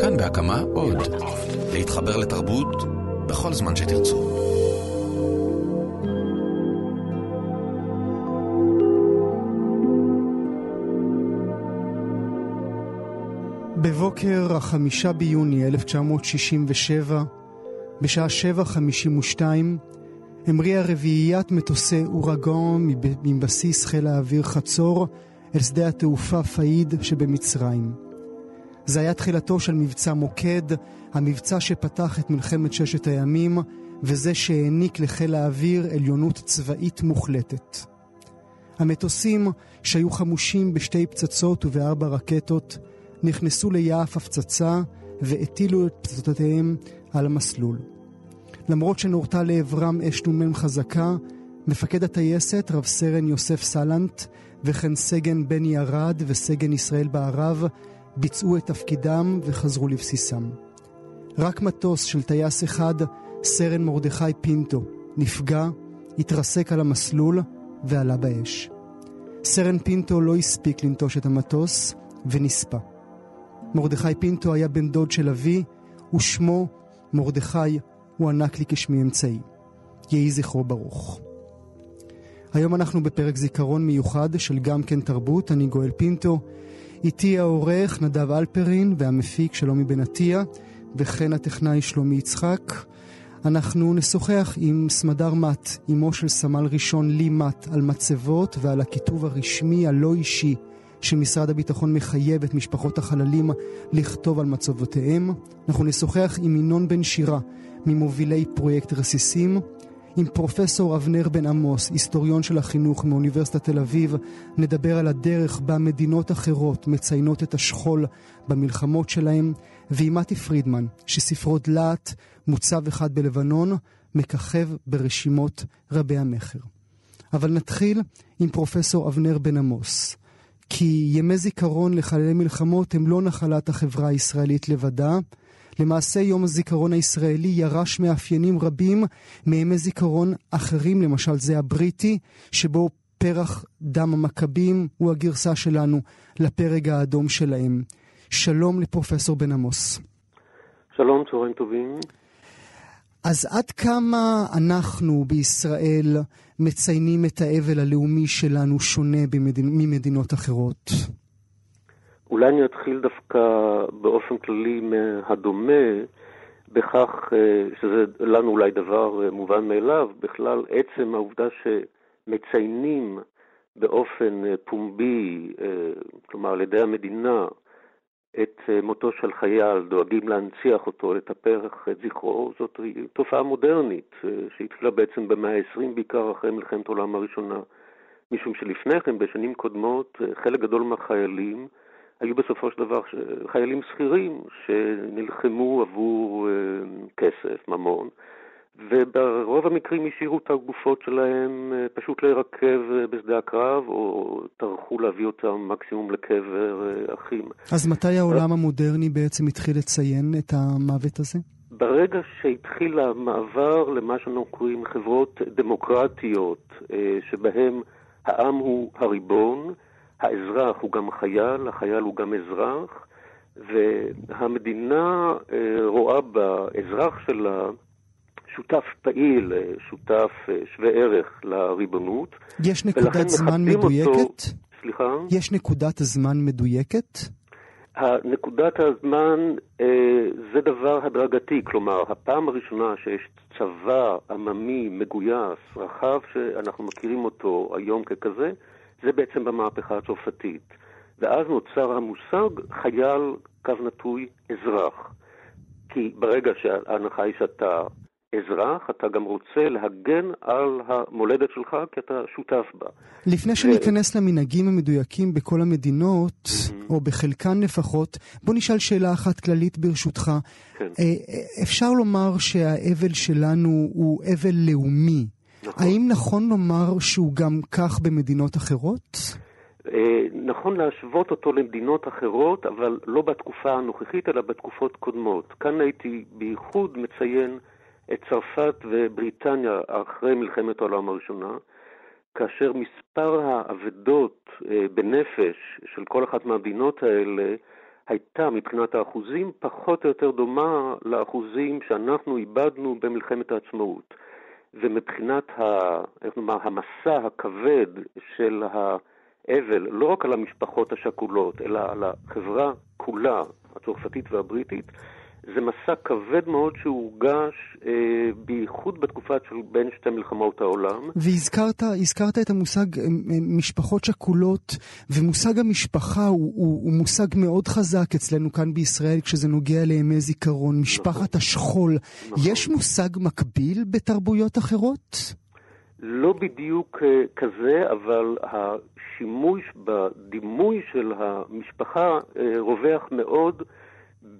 כאן בהקמה עוד. להתחבר לתרבות בכל זמן שתרצו. בבוקר החמישה ביוני 1967, בשעה 7:52, המריאה רביעיית מטוסי אורגון מבסיס חיל האוויר חצור אל שדה התעופה פאיד שבמצרים. זה היה תחילתו של מבצע מוקד, המבצע שפתח את מלחמת ששת הימים, וזה שהעניק לחיל האוויר עליונות צבאית מוחלטת. המטוסים, שהיו חמושים בשתי פצצות ובארבע רקטות, נכנסו ליעף הפצצה והטילו את פצצותיהם על המסלול. למרות שנורתה לעברם אש נ"מ חזקה, מפקד הטייסת, רב סרן יוסף סלנט, וכן סגן בני ארד וסגן ישראל בערב, ביצעו את תפקידם וחזרו לבסיסם. רק מטוס של טייס אחד, סרן מרדכי פינטו, נפגע, התרסק על המסלול ועלה באש. סרן פינטו לא הספיק לנטוש את המטוס ונספה. מרדכי פינטו היה בן דוד של אבי, ושמו מרדכי הוענק לי כשמי אמצעי. יהי זכרו ברוך. היום אנחנו בפרק זיכרון מיוחד של גם כן תרבות, אני גואל פינטו. איתי העורך נדב אלפרין והמפיק שלומי בן עטיה, וכן הטכנאי שלומי יצחק. אנחנו נשוחח עם סמדר מת, אמו של סמל ראשון לי מת, על מצבות ועל הכיתוב הרשמי הלא אישי שמשרד הביטחון מחייב את משפחות החללים לכתוב על מצבותיהם. אנחנו נשוחח עם ינון בן שירה, ממובילי פרויקט רסיסים, עם פרופסור אבנר בן עמוס, היסטוריון של החינוך מאוניברסיטת תל אביב, נדבר על הדרך בה מדינות אחרות מציינות את השכול במלחמות שלהם, ועם מתי פרידמן, שספרו דלעת, מוצב אחד בלבנון, מככב ברשימות רבי המכר. אבל נתחיל עם פרופסור אבנר בן עמוס, כי ימי זיכרון לחללי מלחמות הם לא נחלת החברה הישראלית לבדה, למעשה יום הזיכרון הישראלי ירש מאפיינים רבים מימי זיכרון אחרים, למשל זה הבריטי, שבו פרח דם המכבים הוא הגרסה שלנו לפרק האדום שלהם. שלום לפרופסור בן עמוס. שלום, צהריים טובים. אז עד כמה אנחנו בישראל מציינים את האבל הלאומי שלנו שונה במדינ... ממדינות אחרות? אולי אני אתחיל דווקא באופן כללי מהדומה, בכך אה, שזה לנו אולי דבר אה, מובן מאליו, בכלל עצם העובדה שמציינים באופן אה, פומבי, כלומר על ידי המדינה, את מותו של חייל, דואגים להנציח אותו, לטפח את זכרו, זאת תופעה מודרנית שהתחילה בעצם במאה ה-20, בעיקר אחרי מלחמת העולם הראשונה. משום שלפני כן, בשנים קודמות, חלק גדול מהחיילים היו בסופו של דבר חיילים שכירים שנלחמו עבור אה, כסף, ממון, וברוב המקרים השאירו את הגופות שלהם אה, פשוט להירקב אה, בשדה הקרב, או טרחו להביא אותם מקסימום לקבר אחים. אז מתי העולם המודרני בעצם התחיל לציין את המוות הזה? ברגע שהתחיל המעבר למה שאנחנו קוראים חברות דמוקרטיות, שבהן העם הוא הריבון, האזרח הוא גם חייל, החייל הוא גם אזרח, והמדינה אה, רואה באזרח שלה שותף פעיל, אה, שותף אה, שווה ערך לריבונות. יש נקודת זמן מדויקת? אותו, סליחה? יש נקודת זמן מדויקת? הנקודת הזמן זה דבר הדרגתי, כלומר, הפעם הראשונה שיש צבא עממי, מגויס, רחב, שאנחנו מכירים אותו היום ככזה, זה בעצם במהפכה הצרפתית. ואז נוצר המושג חייל, קו נטוי, אזרח. כי ברגע שההנחה היא שאתה אזרח, אתה גם רוצה להגן על המולדת שלך, כי אתה שותף בה. לפני שניכנס. למנהגים המדויקים בכל המדינות, mm-hmm. או בחלקן לפחות, בוא נשאל שאלה אחת כללית ברשותך. כן. אה, אפשר לומר שהאבל שלנו הוא אבל לאומי. האם נכון לומר שהוא גם כך במדינות אחרות? אה, נכון להשוות אותו למדינות אחרות, אבל לא בתקופה הנוכחית, אלא בתקופות קודמות. כאן הייתי בייחוד מציין את צרפת ובריטניה אחרי מלחמת העולם הראשונה, כאשר מספר האבדות אה, בנפש של כל אחת מהמדינות האלה הייתה מבחינת האחוזים פחות או יותר דומה לאחוזים שאנחנו איבדנו במלחמת העצמאות. ומבחינת ה, איך נאמר, המסע הכבד של האבל, לא רק על המשפחות השכולות, אלא על החברה כולה, הצרפתית והבריטית, זה מסע כבד מאוד שהורגש אה, בייחוד בתקופה של בין שתי מלחמות העולם. והזכרת את המושג אה, משפחות שכולות, ומושג המשפחה הוא, הוא, הוא מושג מאוד חזק אצלנו כאן בישראל כשזה נוגע לימי זיכרון, משפחת נכון. השכול. נכון. יש מושג מקביל בתרבויות אחרות? לא בדיוק אה, כזה, אבל השימוש בדימוי של המשפחה אה, רווח מאוד.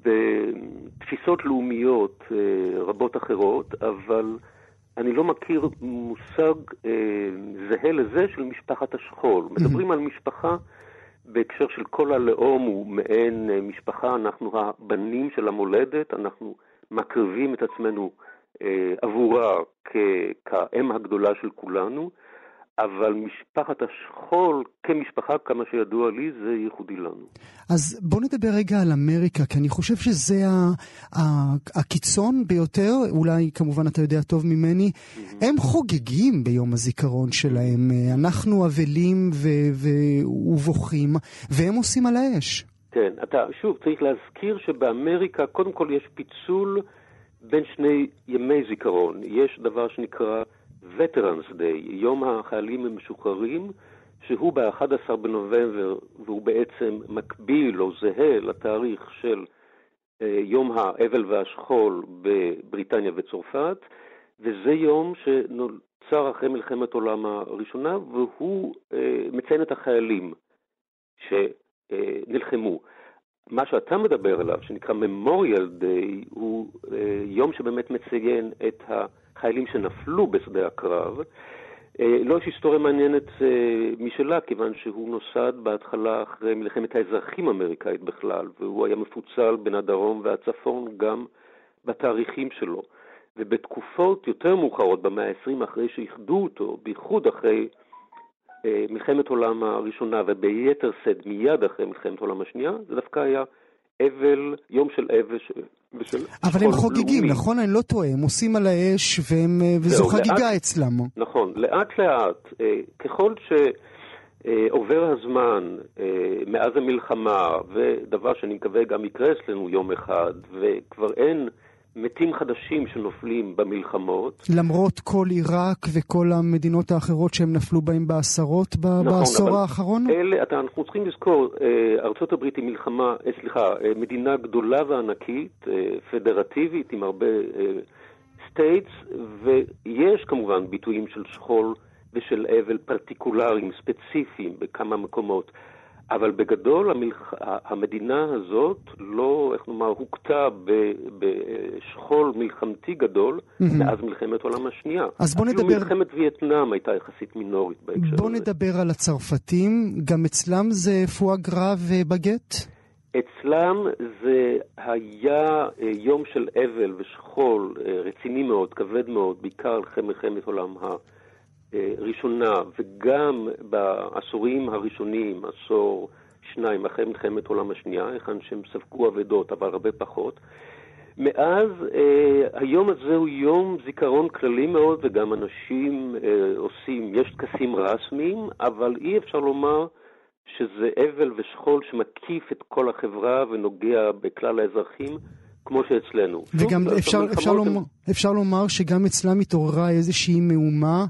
בתפיסות לאומיות אה, רבות אחרות, אבל אני לא מכיר מושג אה, זהה לזה של משפחת השכול. Mm-hmm. מדברים על משפחה בהקשר של כל הלאום הוא מעין אה, משפחה, אנחנו הבנים של המולדת, אנחנו מקריבים את עצמנו עבורה כאם הגדולה של כולנו. אבל משפחת השכול כמשפחה, כמה שידוע לי, זה ייחודי לנו. אז בוא נדבר רגע על אמריקה, כי אני חושב שזה ה- ה- הקיצון ביותר, אולי כמובן אתה יודע טוב ממני, mm-hmm. הם חוגגים ביום הזיכרון שלהם. אנחנו אבלים ו- ו- ובוכים, והם עושים על האש. כן, אתה שוב צריך להזכיר שבאמריקה קודם כל יש פיצול בין שני ימי זיכרון. יש דבר שנקרא... Veterans Day, יום החיילים המשוחררים, שהוא ב-11 בנובמבר, והוא בעצם מקביל או זהה לתאריך של אה, יום האבל והשכול בבריטניה וצרפת, וזה יום שנוצר אחרי מלחמת העולם הראשונה, והוא אה, מציין את החיילים שנלחמו. מה שאתה מדבר עליו, שנקרא Memorial Day, הוא אה, יום שבאמת מציין את ה... חיילים שנפלו בשדה הקרב. אה, לא יש היסטוריה מעניינת אה, משלה, כיוון שהוא נוסד בהתחלה אחרי מלחמת האזרחים האמריקאית בכלל, והוא היה מפוצל בין הדרום והצפון גם בתאריכים שלו. ובתקופות יותר מאוחרות, במאה ה-20, אחרי שאיחדו אותו, בייחוד אחרי אה, מלחמת העולם הראשונה וביתר שאת מיד אחרי מלחמת העולם השנייה, זה דווקא היה אבל, יום של אבל ושל אבל הם חוגגים, לאומי. נכון? אני לא טועה, הם עושים על האש והם, אה, וזו חגיגה לאט, אצלם. נכון, לאט לאט, אה, ככל שעובר הזמן מאז המלחמה, ודבר שאני מקווה גם יקרה אצלנו יום אחד, וכבר אין מתים חדשים שנופלים במלחמות. למרות כל עיראק וכל המדינות האחרות שהם נפלו בהם בעשרות נכון, בעשור האחרון? אלה, אתה, אנחנו צריכים לזכור, אה, ארה"ב היא מלחמה, אה, סליחה, אה, מדינה גדולה וענקית, פדרטיבית עם הרבה states, ויש כמובן ביטויים של שכול ושל אבל פרטיקולריים, ספציפיים בכמה מקומות. אבל בגדול המלח... המדינה הזאת לא, איך נאמר, הוכתה בשכול מלחמתי גדול. מאז מלחמת העולם השנייה. אז בוא נדבר... אפילו מלחמת וייטנאם הייתה יחסית מינורית בהקשר הזה. בוא נדבר על הצרפתים, גם אצלם זה פואגרה ובגט? אצלם זה היה אה, יום של אבל ושכול אה, רציני מאוד, כבד מאוד, בעיקר אחרי מלחמת העולם ה... ראשונה, וגם בעשורים הראשונים, עשור, שניים, אחרי מלחמת העולם השנייה, היכן שהם ספגו אבדות, אבל הרבה פחות. מאז, אה, היום הזה הוא יום זיכרון כללי מאוד, וגם אנשים אה, עושים, יש טקסים רשמיים, אבל אי אפשר לומר שזה אבל ושכול שמקיף את כל החברה ונוגע בכלל האזרחים. כמו שאצלנו. וגם שוב, אפשר, אפשר, לומר, אפשר לומר שגם אצלם התעוררה איזושהי מהומה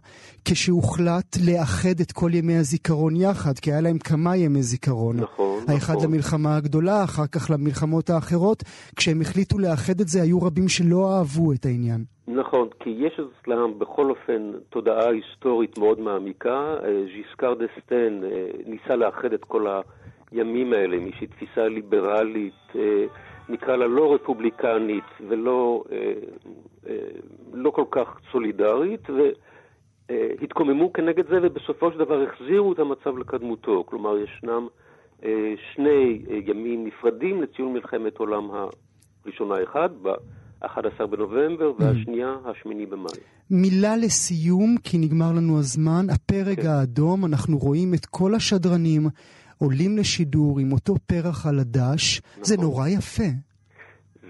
כשהוחלט לאחד את כל ימי הזיכרון יחד, כי היה להם כמה ימי זיכרון. נכון, האחד נכון. למלחמה הגדולה, אחר כך למלחמות האחרות. כשהם החליטו לאחד את זה, היו רבים שלא אהבו את העניין. נכון, כי יש אצלם בכל אופן תודעה היסטורית מאוד מעמיקה. אה, ז'יסקר דסטן אה, ניסה לאחד את כל הימים האלה, מאיזושהי תפיסה ליברלית. נקרא לה לא רפובליקנית ולא אה, אה, לא כל כך סולידרית, והתקוממו כנגד זה ובסופו של דבר החזירו את המצב לקדמותו. כלומר, ישנם אה, שני ימים נפרדים לציון מלחמת עולם הראשונה אחד, ב-11 בנובמבר, mm. והשנייה, השמיני במאי. מילה לסיום, כי נגמר לנו הזמן. הפרק כן. האדום, אנחנו רואים את כל השדרנים. עולים לשידור עם אותו פרח על הדש, נכון. זה נורא יפה.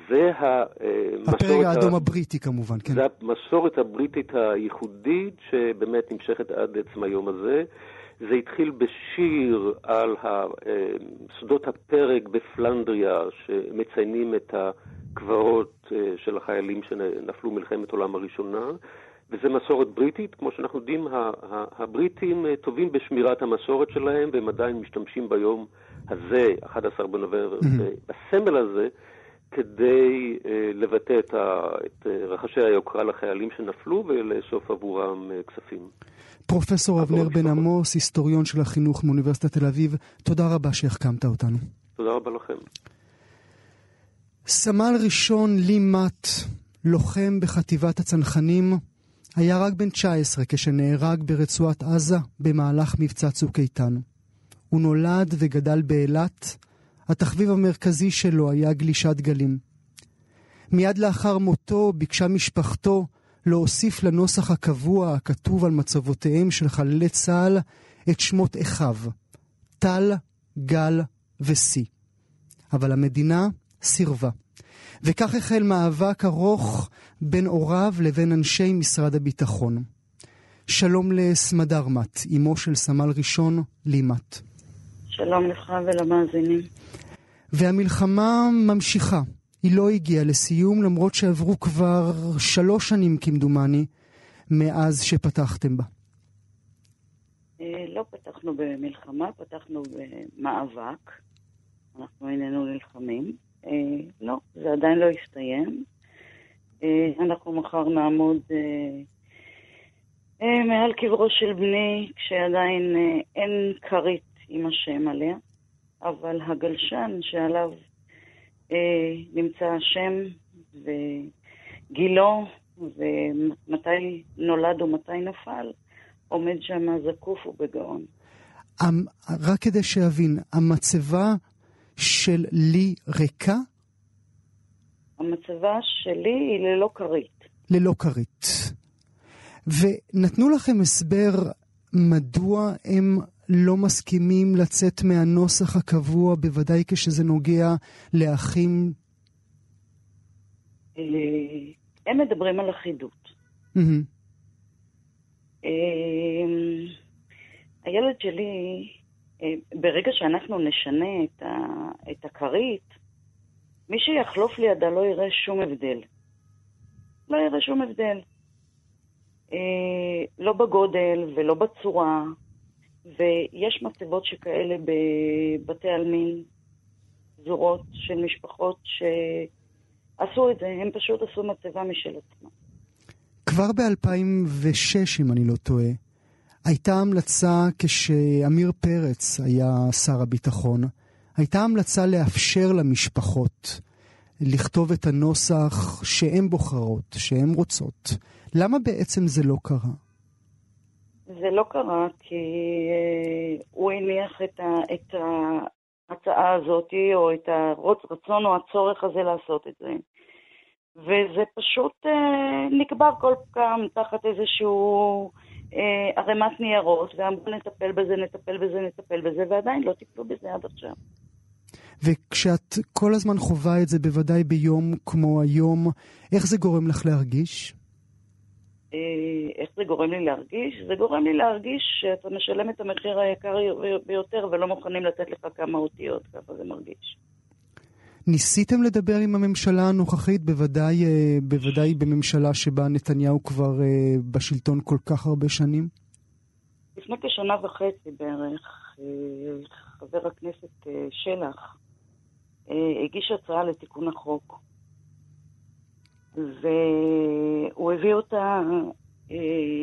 זה המסורת... הפרק האדום הבריטי כמובן, כן. זה המסורת הבריטית הייחודית שבאמת נמשכת עד עצם היום הזה. זה התחיל בשיר על שדות הפרק בפלנדריה, שמציינים את הקברות אה, של החיילים שנפלו מלחמת העולם הראשונה. וזה מסורת בריטית, כמו שאנחנו יודעים, הבריטים אה, טובים בשמירת המסורת שלהם, והם עדיין משתמשים ביום הזה, 11 בנובמבר, mm-hmm. בסמל הזה, כדי uh, לבטא את, ה, את רחשי היוקרה לחיילים שנפלו ולאסוף עבורם כספים. פרופסור אבנר בן עמוס, היסטוריון של החינוך מאוניברסיטת תל אביב, תודה רבה שהחכמת אותנו. תודה רבה לכם. סמל ראשון לי מט, לוחם בחטיבת הצנחנים, היה רק בן 19 כשנהרג ברצועת עזה במהלך מבצע צוק איתן. הוא נולד וגדל באילת, התחביב המרכזי שלו היה גלישת גלים. מיד לאחר מותו ביקשה משפחתו להוסיף לנוסח הקבוע הכתוב על מצבותיהם של חללי צה"ל את שמות אחיו, טל, גל ושיא. אבל המדינה סירבה. וכך החל מאבק ארוך בין הוריו לבין אנשי משרד הביטחון. שלום לסמדרמת, אמו של סמל ראשון לימת. שלום לך ולמאזינים. והמלחמה ממשיכה. היא לא הגיעה לסיום למרות שעברו כבר שלוש שנים כמדומני מאז שפתחתם בה. אה, לא פתחנו במלחמה, פתחנו במאבק. אנחנו איננו נלחמים. אה, לא, זה עדיין לא הסתיים. אה, אנחנו מחר נעמוד מעל קברו של בני, כשעדיין אין כרית עם השם עליה, אבל הגלשן שעליו אה, נמצא השם וגילו ומתי נולד ומתי נפל, עומד שם זקוף ובגאון. רק כדי שאבין, המצבה של לי ריקה? המצבה שלי היא ללא כרית. ללא כרית. ונתנו לכם הסבר מדוע הם לא מסכימים לצאת מהנוסח הקבוע, בוודאי כשזה נוגע לאחים? אה, הם מדברים על אחידות. אה, הילד שלי, ברגע שאנחנו נשנה את הכרית, מי שיחלוף לידה לא יראה שום הבדל. לא יראה שום הבדל. לא בגודל ולא בצורה. ויש מצבות שכאלה בבתי עלמין, פזורות של משפחות שעשו את זה, הם פשוט עשו מצבה משל עצמם. כבר ב-2006, אם אני לא טועה, הייתה המלצה כשעמיר פרץ היה שר הביטחון, הייתה המלצה לאפשר למשפחות לכתוב את הנוסח שהן בוחרות, שהן רוצות. למה בעצם זה לא קרה? זה לא קרה כי אה, הוא הניח את, ה, את ההצעה הזאת, או את הרצון או הצורך הזה לעשות את זה. וזה פשוט אה, נקבר כל פעם תחת איזשהו ערימת ניירות, ואמרו נטפל בזה, נטפל בזה, נטפל בזה, ועדיין לא טיפלו בזה עד עכשיו. וכשאת כל הזמן חווה את זה, בוודאי ביום כמו היום, איך זה גורם לך להרגיש? אה, איך זה גורם לי להרגיש? זה גורם לי להרגיש שאתה משלם את המחיר היקר ביותר ולא מוכנים לתת לך כמה אותיות, ככה זה מרגיש. ניסיתם לדבר עם הממשלה הנוכחית, בוודאי, אה, בוודאי בממשלה שבה נתניהו כבר אה, בשלטון כל כך הרבה שנים? לפני כשנה וחצי בערך, חבר הכנסת שלח הגיש הצעה לתיקון החוק. והוא הביא אותה אה,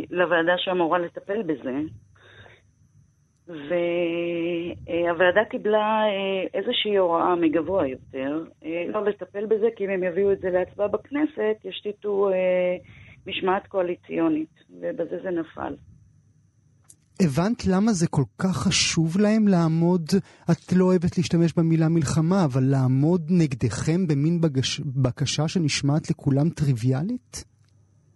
לוועדה שאמורה לטפל בזה, והוועדה קיבלה אה, איזושהי הוראה מגבוה יותר, אה, לא לטפל בזה, כי אם הם יביאו את זה להצבעה בכנסת, ישתיתו משמעת קואליציונית, ובזה זה נפל. הבנת למה זה כל כך חשוב להם לעמוד, את לא אוהבת להשתמש במילה מלחמה, אבל לעמוד נגדכם במין בגש, בקשה שנשמעת לכולם טריוויאלית?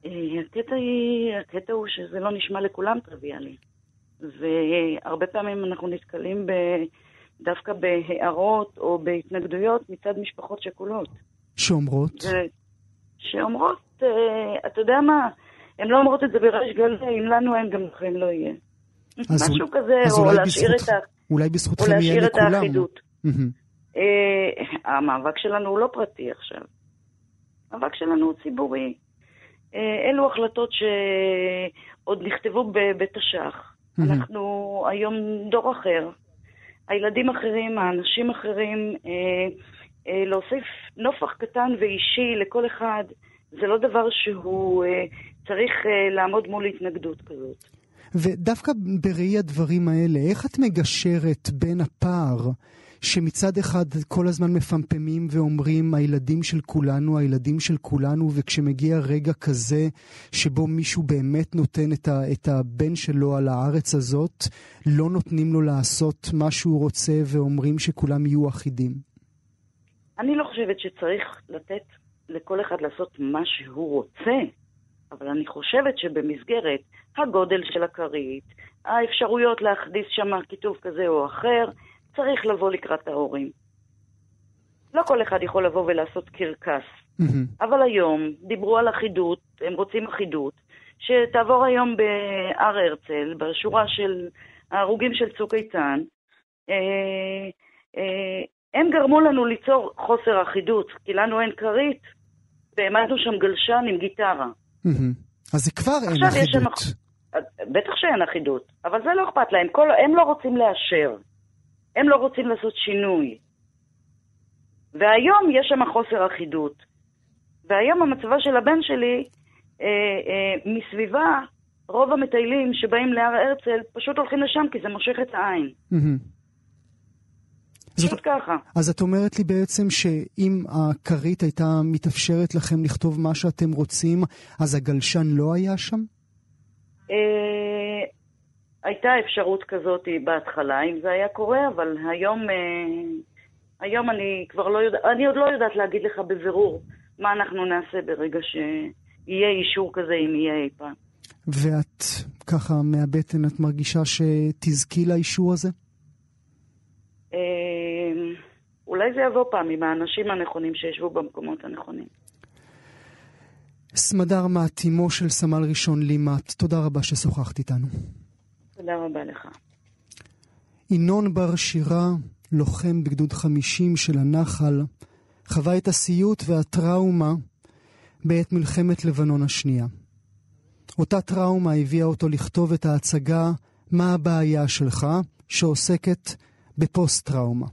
אה, הקטע, היא, הקטע הוא שזה לא נשמע לכולם טריוויאלי. והרבה פעמים אנחנו נתקלים דווקא בהערות או בהתנגדויות מצד משפחות שכולות. שאומרות? שאומרות, אה, אתה יודע מה, הן לא אומרות את זה בריש גלי, אם לנו אין, גם לכם לא יהיה. משהו כזה, או להשאיר את ה... אולי בזכותכם יהיה לכולם. או להשאיר את האחידות. אה, המאבק שלנו הוא לא פרטי עכשיו. המאבק שלנו הוא ציבורי. אה, אלו החלטות שעוד נכתבו בתש"ח. אנחנו היום דור אחר. הילדים אחרים, האנשים אחרים, אה, אה, להוסיף נופח קטן ואישי לכל אחד, זה לא דבר שהוא אה, צריך אה, לעמוד מול התנגדות כזאת. ודווקא בראי הדברים האלה, איך את מגשרת בין הפער שמצד אחד כל הזמן מפמפמים ואומרים הילדים של כולנו, הילדים של כולנו, וכשמגיע רגע כזה שבו מישהו באמת נותן את, ה, את הבן שלו על הארץ הזאת, לא נותנים לו לעשות מה שהוא רוצה ואומרים שכולם יהיו אחידים? אני לא חושבת שצריך לתת לכל אחד לעשות מה שהוא רוצה, אבל אני חושבת שבמסגרת הגודל של הכרית, האפשרויות להכניס שם כיתוב כזה או אחר, צריך לבוא לקראת ההורים. לא כל אחד יכול לבוא ולעשות קרקס. Mm-hmm. אבל היום דיברו על אחידות, הם רוצים אחידות, שתעבור היום בהר הרצל, בשורה של ההרוגים של צוק איתן. אה, אה, הם גרמו לנו ליצור חוסר אחידות, כי לנו אין כרית, והעמדנו שם גלשן עם גיטרה. Mm-hmm. אז זה כבר אין אחידות. שם... בטח שאין אחידות, אבל זה לא אכפת להם, כל... הם לא רוצים לאשר. הם לא רוצים לעשות שינוי. והיום יש שם חוסר אחידות. והיום המצבה של הבן שלי, אה, אה, מסביבה, רוב המטיילים שבאים להר הרצל פשוט הולכים לשם כי זה מושך את העין. פשוט ככה. אז את אומרת לי בעצם שאם הכרית הייתה מתאפשרת לכם לכתוב מה שאתם רוצים, אז הגלשן לא היה שם? הייתה אפשרות כזאת בהתחלה, אם זה היה קורה, אבל היום, אה, היום אני כבר לא יודעת, אני עוד לא יודעת להגיד לך בבירור מה אנחנו נעשה ברגע שיהיה אישור כזה, אם יהיה אי פעם. ואת ככה מהבטן, את מרגישה שתזכי לאישור הזה? אה, אולי זה יבוא פעם עם האנשים הנכונים שישבו במקומות הנכונים. סמדר מעט, אמו של סמל ראשון לימט, תודה רבה ששוחחת איתנו. תודה רבה לך. ינון בר שירה, לוחם בגדוד 50 של הנחל, חווה את הסיוט והטראומה בעת מלחמת לבנון השנייה. אותה טראומה הביאה אותו לכתוב את ההצגה "מה הבעיה שלך?" שעוסקת בפוסט-טראומה.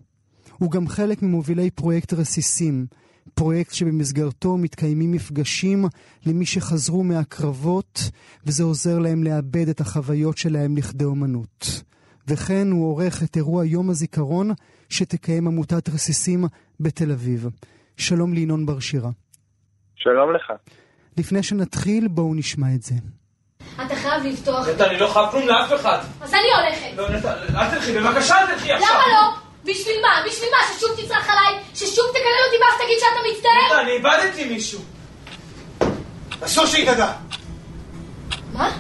הוא גם חלק ממובילי פרויקט רסיסים, פרויקט שבמסגרתו מתקיימים מפגשים למי שחזרו מהקרבות, וזה עוזר להם לאבד את החוויות שלהם לכדי אומנות. וכן הוא עורך את אירוע יום הזיכרון שתקיים עמותת רסיסים בתל אביב. שלום לינון בר שירה. שלום לך. לפני שנתחיל, בואו נשמע את זה. אתה חייב לפתוח. נטע, אני לא חייב כלום לאף אחד. אז אני הולכת. לא, נטע, אל תלכי, בבקשה אל תלכי עכשיו. למה לא? בשביל מה? בשביל מה? ששוב תצרח עליי? ששוב תקלל אותי ואז תגיד שאתה מצטער? אני איבדתי מישהו. אסור שהיא תדע. מה?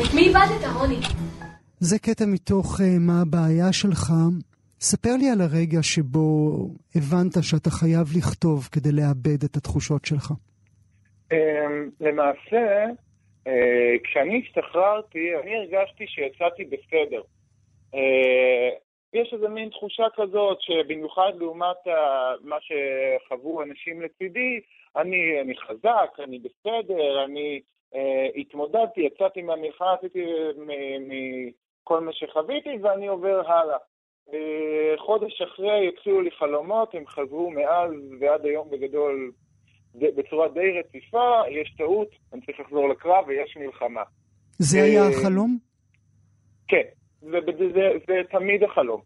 את מי איבדת, רוני? זה קטע מתוך uh, מה הבעיה שלך. ספר לי על הרגע שבו הבנת שאתה חייב לכתוב כדי לאבד את התחושות שלך. Um, למעשה, uh, כשאני השתחררתי, אני הרגשתי שיצאתי בסדר. אה, יש איזה מין תחושה כזאת שבמיוחד לעומת מה שחוו אנשים לצידי, אני, אני חזק, אני בסדר, אני uh, התמודדתי, יצאתי מהמלחמה, עשיתי מכל מה שחוויתי ואני עובר הלאה. Uh, חודש אחרי התחילו לי חלומות, הם חזרו מאז ועד היום בגדול בצורה די רציפה, יש טעות, אני צריך לחזור לקרב ויש מלחמה. זה היה החלום? כן. זה, זה, זה, זה תמיד החלום.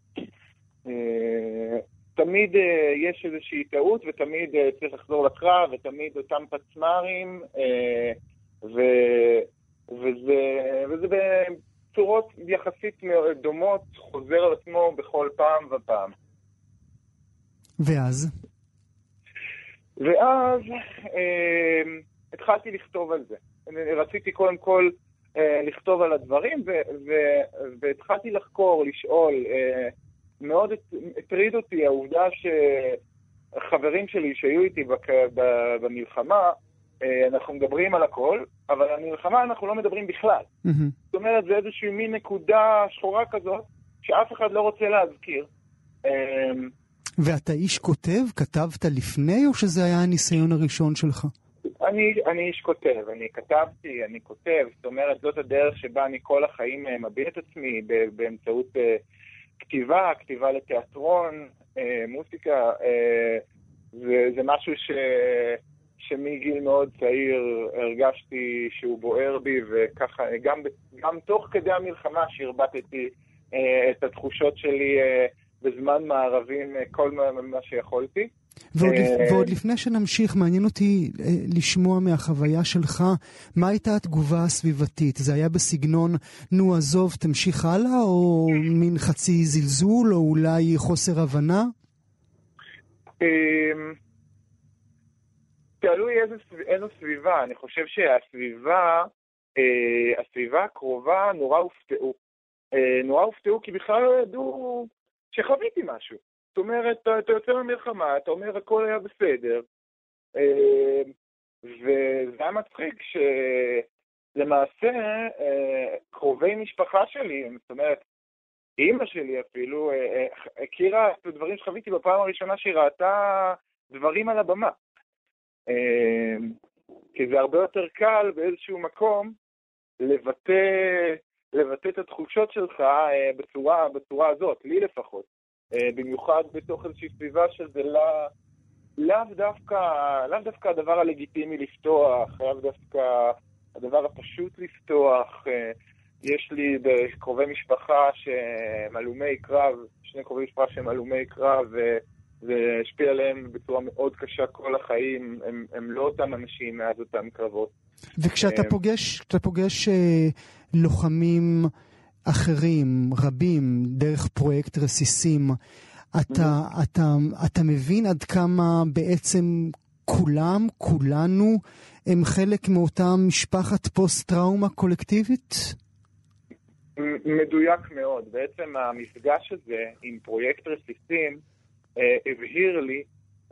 אה, תמיד אה, יש איזושהי טעות ותמיד אה, צריך לחזור לקרב ותמיד אותם פצמ"רים ו, וזה, וזה בצורות יחסית דומות חוזר על עצמו בכל פעם ופעם. ואז? ואז אה, התחלתי לכתוב על זה. רציתי קודם כל לכתוב על הדברים, והתחלתי לחקור, לשאול. אה, מאוד הטריד אותי העובדה שחברים שלי שהיו איתי במלחמה, אה, אנחנו מדברים על הכל, אבל על המלחמה אנחנו לא מדברים בכלל. Mm-hmm. זאת אומרת, זה איזושהי מין נקודה שחורה כזאת, שאף אחד לא רוצה להזכיר. ואתה איש כותב? כתבת לפני, או שזה היה הניסיון הראשון שלך? אני, אני איש כותב, אני כתבתי, אני כותב, זאת אומרת, זאת הדרך שבה אני כל החיים אה, מביע את עצמי באמצעות uh, כתיבה, כתיבה לתיאטרון, uh, מוסיקה, uh, זה, זה משהו ש, שמגיל מאוד צעיר הרגשתי שהוא בוער בי, וככה, גם, גם תוך כדי המלחמה שהרבטתי את התחושות שלי בזמן מערבים, כל מה שיכולתי. ועוד, אה, ועוד לפני שנמשיך, מעניין אותי אה, לשמוע מהחוויה שלך, מה הייתה התגובה הסביבתית? זה היה בסגנון, נו עזוב, תמשיך הלאה, או מין חצי זלזול, או אולי חוסר הבנה? אמ, תלוי איזו סביבה. אני חושב שהסביבה, אה, הסביבה הקרובה נורא הופתעו. נורא הופתעו כי בכלל לא ידעו שחוויתי משהו. זאת אומרת, אתה יוצא מהמלחמה, אתה אומר הכל היה בסדר, אה, וזה היה מצחיק שלמעשה אה, קרובי משפחה שלי, זאת אומרת, אימא שלי אפילו, אה, הכירה את הדברים שחוויתי בפעם הראשונה שהיא ראתה דברים על הבמה. כי זה הרבה יותר קל באיזשהו מקום לבטא, לבטא את התחושות שלך בצורה, בצורה הזאת, לי לפחות. אה, במיוחד בתוך איזושהי סביבה שזה לא, לאו דווקא, לאו דווקא הדבר הלגיטימי לפתוח, לאו דווקא הדבר הפשוט לפתוח. אה, יש לי קרובי משפחה שהם הלומי קרב, שני קרובי משפחה שהם הלומי קרב, וזה השפיע עליהם בצורה מאוד קשה כל החיים. הם, הם לא אותם אנשים מאז אותם קרבות. וכשאתה אה, פוגש, פוגש אה, לוחמים... אחרים, רבים, דרך פרויקט רסיסים, אתה, אתה, אתה מבין עד כמה בעצם כולם, כולנו, הם חלק מאותה משפחת פוסט-טראומה קולקטיבית? מדויק מאוד. בעצם המפגש הזה עם פרויקט רסיסים אה, הבהיר לי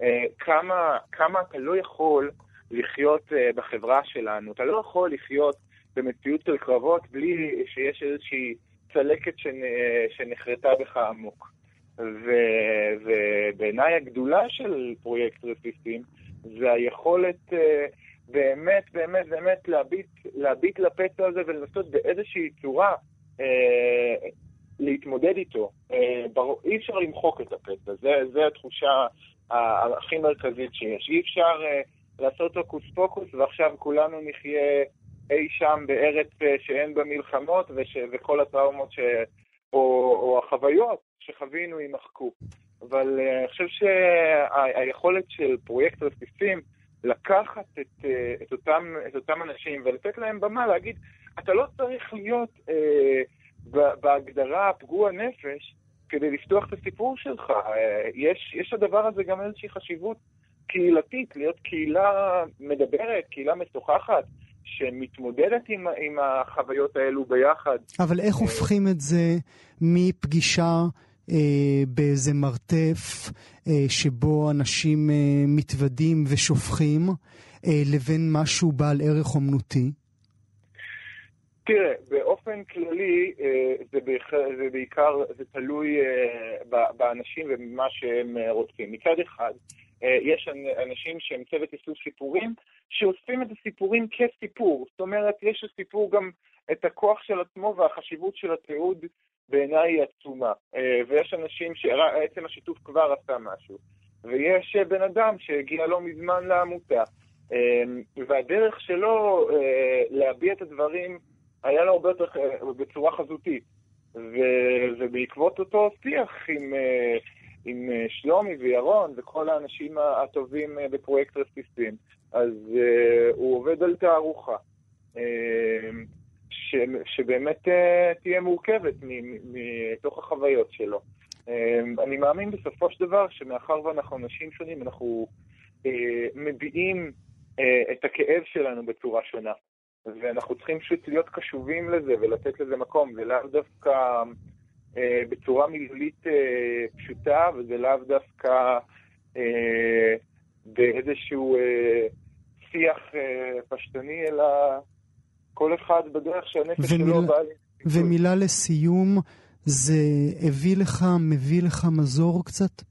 אה, כמה, כמה אתה לא יכול לחיות אה, בחברה שלנו. אתה לא יכול לחיות במציאות של קרבות בלי שיש איזושהי צלקת שנחרטה בך עמוק. ובעיניי הגדולה של פרויקט רסיסים זה היכולת אה, באמת, באמת, באמת להביט, להביט לפצע הזה ולנסות באיזושהי צורה אה, להתמודד איתו. אה, אי אפשר למחוק את הפצע, זו התחושה הכי מרכזית שיש. אי אפשר אה, לעשות הוקוס פוקוס ועכשיו כולנו נחיה אי שם בארץ אה, שאין בה מלחמות וש, וכל הטראומות ש, או, או החוויות שחווינו יימחקו. אבל uh, אני חושב שהיכולת של פרויקט רסיסים לקחת את, uh, את, אותם, את אותם אנשים ולתת להם במה, להגיד, אתה לא צריך להיות uh, בהגדרה פגוע נפש כדי לפתוח את הסיפור שלך. Uh, יש, יש לדבר הזה גם איזושהי חשיבות קהילתית, להיות קהילה מדברת, קהילה משוחחת. שמתמודדת עם, עם החוויות האלו ביחד. אבל איך הופכים את זה מפגישה אה, באיזה מרתף אה, שבו אנשים אה, מתוודים ושופכים, אה, לבין משהו בעל ערך אומנותי? תראה, באופן כללי אה, זה, בעיקר, זה בעיקר, זה תלוי אה, באנשים ובמה שהם אה, רוצים. מצד אחד, יש אנשים שהם צוות איסוף סיפורים, שאוספים את הסיפורים כסיפור. זאת אומרת, יש לסיפור גם את הכוח של עצמו והחשיבות של התיעוד בעיניי היא עצומה. ויש אנשים שעצם השיתוף כבר עשה משהו. ויש בן אדם שהגיע לא מזמן לעמותה, והדרך שלו להביע את הדברים היה לו הרבה יותר בצורה חזותית. ובעקבות אותו שיח עם... עם אה, שלומי וירון וכל האנשים הטובים אה, בפרויקט רסיסים. אז הוא עובד על תערוכה, ש, שבאמת uh, תהיה מורכבת מתוך החוויות שלו. Uh, אני מאמין בסופו של דבר שמאחר ואנחנו אנשים שונים, אנחנו uh, מביעים uh, את הכאב שלנו בצורה שונה. ואנחנו צריכים פשוט להיות קשובים לזה ולתת לזה מקום, זה לאו דווקא אה, בצורה מילולית אה, פשוטה, וזה לאו דווקא אה, באיזשהו אה, שיח אה, פשטני, אלא כל אחד בדרך שהנפש ומילה- שלו באה... ומילה לסיום, זה הביא לך, מביא לך מזור קצת?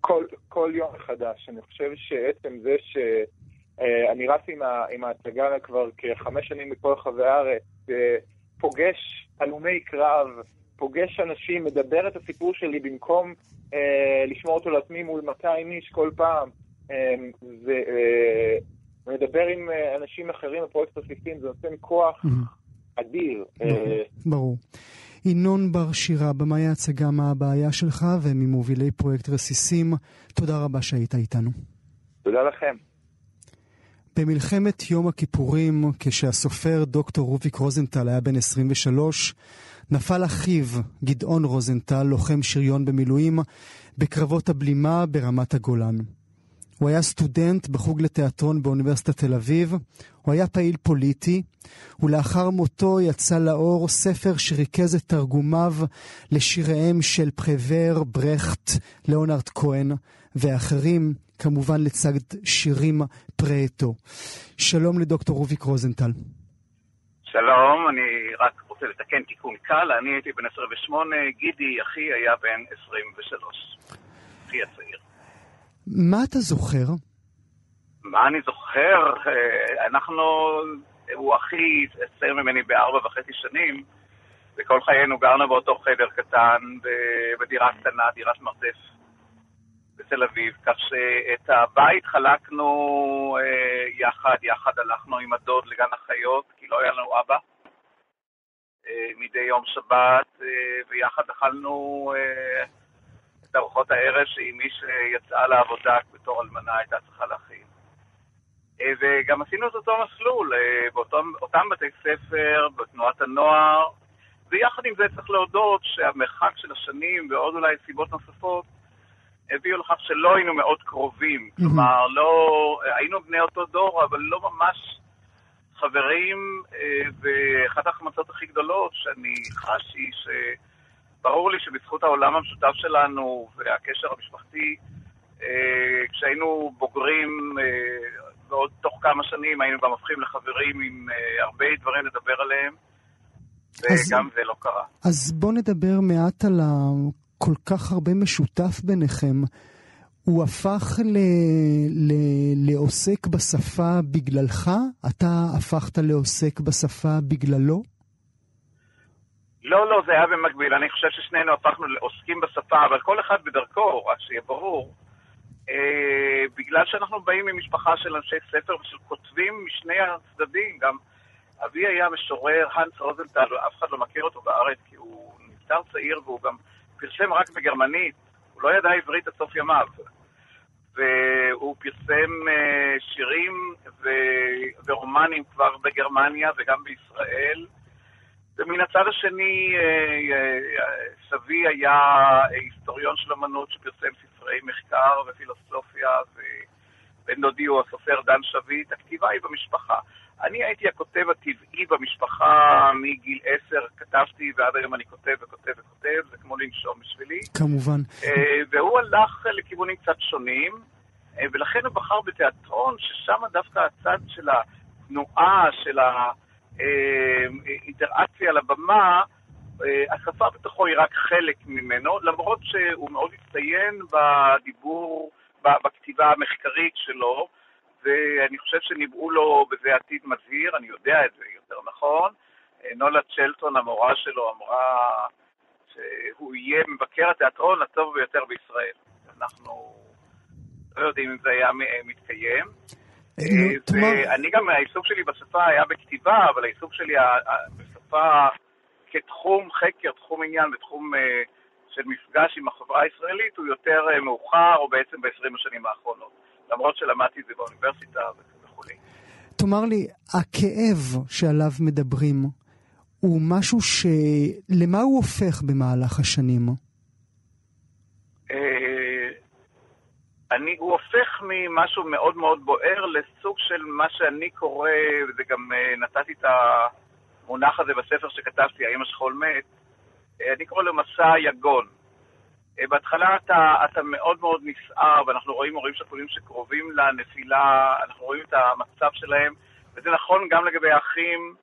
כל, כל יום מחדש. אני חושב שעצם זה שאני רץ עם, ההצגה כבר כחמש שנים בכל רחבי הארץ, אה, פוגש הלומי קרב, פוגש אנשים, מדבר את הסיפור שלי במקום אה, לשמור אותו לעצמי מול 200 איש כל פעם, אה, ו, אה, מדבר עם אה, אנשים אחרים בפרויקט רסיסים, זה נותן כוח אדיר. אה, ברור. ינון בר שירה, במאי ההצגה מה הבעיה שלך וממובילי פרויקט רסיסים, תודה רבה שהיית איתנו. תודה לכם. במלחמת יום הכיפורים, כשהסופר דוקטור רוביק רוזנטל היה בן 23, נפל אחיו, גדעון רוזנטל, לוחם שריון במילואים, בקרבות הבלימה ברמת הגולן. הוא היה סטודנט בחוג לתיאטרון באוניברסיטת תל אביב, הוא היה פעיל פוליטי, ולאחר מותו יצא לאור ספר שריכז את תרגומיו לשיריהם של פרוור, ברכט, ליאונרד כהן ואחרים, כמובן לצד שירים פרעטו. שלום לדוקטור רוביק רוזנטל. שלום, אני רק רוצה לתקן תיקון קל, אני הייתי בן 28, גידי, אחי, היה בן 23. אחי הצעיר. מה אתה זוכר? מה אני זוכר? אה, אנחנו, הוא אחי צעיר ממני בארבע וחצי שנים, וכל חיינו גרנו באותו חדר קטן, בדירה קטנה, דירת מרתף בתל אביב, כך שאת הבית חלקנו אה, יחד, יחד הלכנו עם הדוד לגן החיות, כי לא היה לנו אבא. אה, מדי יום שבת, אה, ויחד אכלנו אה, את ארוחות הערב שהיא מי שיצאה לעבודה בתור אלמנה הייתה צריכה להכין. אה, וגם עשינו את אותו מסלול, אה, באותם בתי ספר, בתנועת הנוער, ויחד עם זה צריך להודות שהמרחק של השנים ועוד אולי סיבות נוספות הביאו לכך שלא היינו מאוד קרובים. כלומר, לא, היינו בני אותו דור, אבל לא ממש חברים, אה, ואחת ההחמצות הכי גדולות שאני חש היא שברור לי שבזכות העולם המשותף שלנו והקשר המשפחתי, אה, כשהיינו בוגרים, אה, ועוד תוך כמה שנים היינו גם הופכים לחברים עם הרבה דברים לדבר עליהם, אז- וגם זה לא קרה. אז בוא נדבר מעט על הכל כך הרבה משותף ביניכם. הוא הפך ל... ל... לעוסק בשפה בגללך? אתה הפכת לעוסק בשפה בגללו? לא, לא, זה היה במקביל. אני חושב ששנינו הפכנו לעוסקים בשפה, אבל כל אחד בדרכו, רק שיהיה ברור. אה, בגלל שאנחנו באים ממשפחה של אנשי ספר ושל כותבים משני הצדדים, גם אבי היה משורר, האנס רוזנטל, אף אחד לא מכיר אותו בארץ כי הוא נפטר צעיר והוא גם פרסם רק בגרמנית, הוא לא ידע עברית עד סוף ימיו. והוא פרסם אה, שירים ו- ורומנים כבר בגרמניה וגם בישראל. ומן הצד השני, אה, אה, סבי היה היסטוריון של אמנות שפרסם ספרי מחקר ופילוסופיה, ובן דודי הוא הסופר דן שביט, הכתיבה היא במשפחה. אני הייתי הכותב הטבעי במשפחה מגיל עשר, כתבתי ועד היום אני כותב וכותב וכותב, כמו לנשום בשבילי. כמובן. אה, והוא הלך לכיוונים קצת שונים, אה, ולכן הוא בחר בתיאטרון, ששם דווקא הצד של התנועה, של האינטראקציה על הבמה, אה, השפה בתוכו היא רק חלק ממנו, למרות שהוא מאוד הצטיין בדיבור, בכתיבה המחקרית שלו, ואני חושב שניבאו לו בזה עתיד מזהיר, אני יודע את זה יותר נכון. אה, נולה צ'לטון, המורה שלו, אמרה שהוא יהיה מבקר התיאטרון הטוב ביותר בישראל. אנחנו לא יודעים אם זה היה מתקיים. אה, אה, ואני גם, העיסוק שלי בשפה היה בכתיבה, אבל העיסוק שלי בשפה כתחום חקר, תחום עניין ותחום אה, של מפגש עם החברה הישראלית הוא יותר מאוחר, או בעצם ב-20 השנים האחרונות. למרות שלמדתי את זה באוניברסיטה וכולי. תאמר לי, הכאב שעליו מדברים הוא משהו ש... למה הוא הופך במהלך השנים? אה, אני, הוא הופך ממשהו מאוד מאוד בוער לסוג של מה שאני קורא, וזה גם uh, נתתי את המונח הזה בספר שכתבתי, האם השכול מת, uh, אני קורא לו מסע יגון. בהתחלה אתה, אתה מאוד מאוד נסער, ואנחנו רואים הורים שכולים שקרובים לנפילה, אנחנו רואים את המצב שלהם, וזה נכון גם לגבי האחים,